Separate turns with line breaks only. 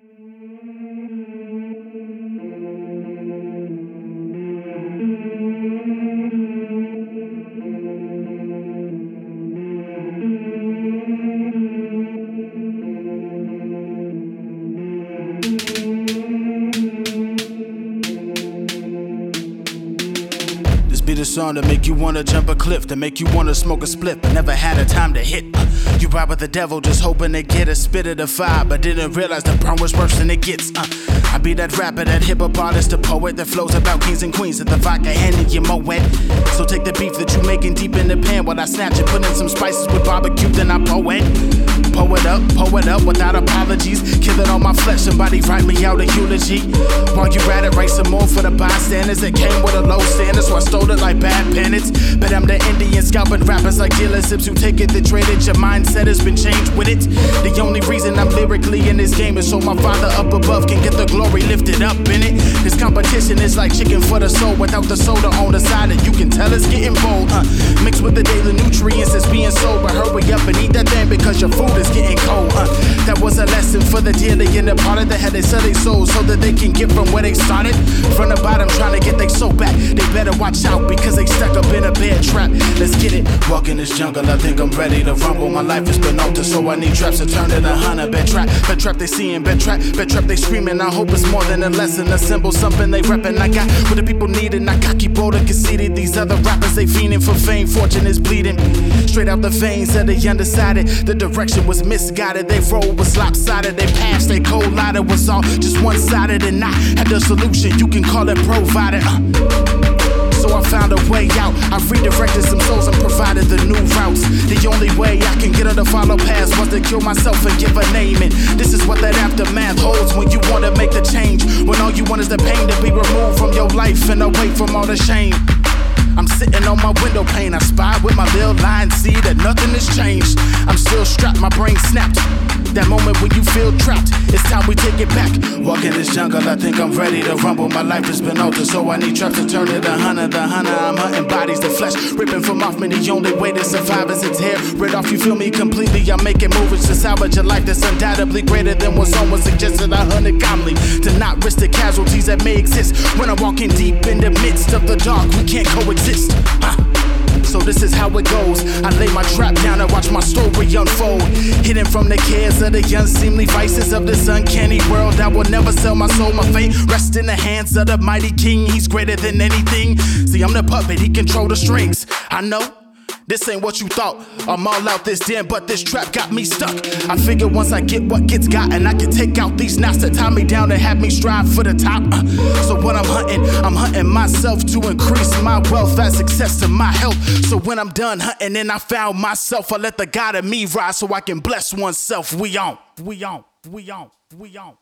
This be the song to make you wanna jump a cliff, to make you wanna smoke a split, but never had a time to hit. You ride with the devil just hoping to get a spit of the fire, but didn't realize the burn was worse than it gets. Uh, I be that rapper, that hip hop artist, the poet that flows about kings and queens, that the vodka handing you more wet. So take the beef that you making deep in the pan while I snatch it, put in some spices with barbecue, then I pour it. Pour it up, pour it up without apologies. Kill it on my flesh, somebody write me out a eulogy. While you at it, write some more for the bystanders that came with a low standard, so I stole it like bad penance. But I'm the Indian scalping rappers like dealerships who take it to trade it. Your mindset has been changed with it. The only reason I'm lyrically in this game is so my father up above can get Competition is like chicken for the soul without the soda on the side, and you can tell it's getting bold. Uh, mixed with the daily nutrients that's being sold, but hurry up and eat that thing because your food is getting cold. Uh, that was a lesson for the dealer in the of the head they sell their souls so that they can get from where they started. From the bottom, trying to get their Walking this jungle, I think I'm ready to rumble. My life has been altered, so I need traps to turn it a hundred. Bear trap, bear trap they seeing, bear trap, bear trap they screaming. I hope it's more than a lesson, a symbol, something they reppin'. I got what the people need, and I cocky bold and conceited. These other rappers they fiending for fame, fortune is bleeding. Straight out the veins of the undecided. The direction was misguided, they roll was lopsided. They passed, they collided, was all just one sided, and I had the solution. You can call it provided. Uh. Way I can get her to follow paths was to kill myself and give a name. And this is what that aftermath holds when you wanna make the change. When all you want is the pain to be removed from your life and away from all the shame. I'm sitting on my window pane. I spy with my little line, see that nothing has changed. I'm still strapped, my brain snapped. That moment when you feel trapped, it's time we take it back. Walking this jungle, I think I'm ready to rumble. My life has been altered, so I need traps to turn it a hunter. The hunter, I'm hunting bodies, the flesh ripping from off me. The only way to survive is its hair. Rid off, you feel me completely. I'm making moves to salvage a life that's undoubtedly greater than what someone suggested. I hunted calmly to not risk the casualties that may exist when I'm walking deep in the midst of the dark. We can't coexist. Huh. So this is how it goes. I lay my trap down and watch my story unfold. Hidden from the cares of the unseemly vices of this uncanny world. I will never sell my soul. My fate rests in the hands of the mighty king. He's greater than anything. See, I'm the puppet. He control the strings. I know. This ain't what you thought. I'm all out this den, but this trap got me stuck. I figure once I get what gets gotten, I can take out these knots that tie me down and have me strive for the top. Uh, so when I'm hunting, I'm hunting myself to increase my wealth, add success to my health. So when I'm done hunting and I found myself, I let the God in me rise so I can bless oneself. We on, we on, we on, we on.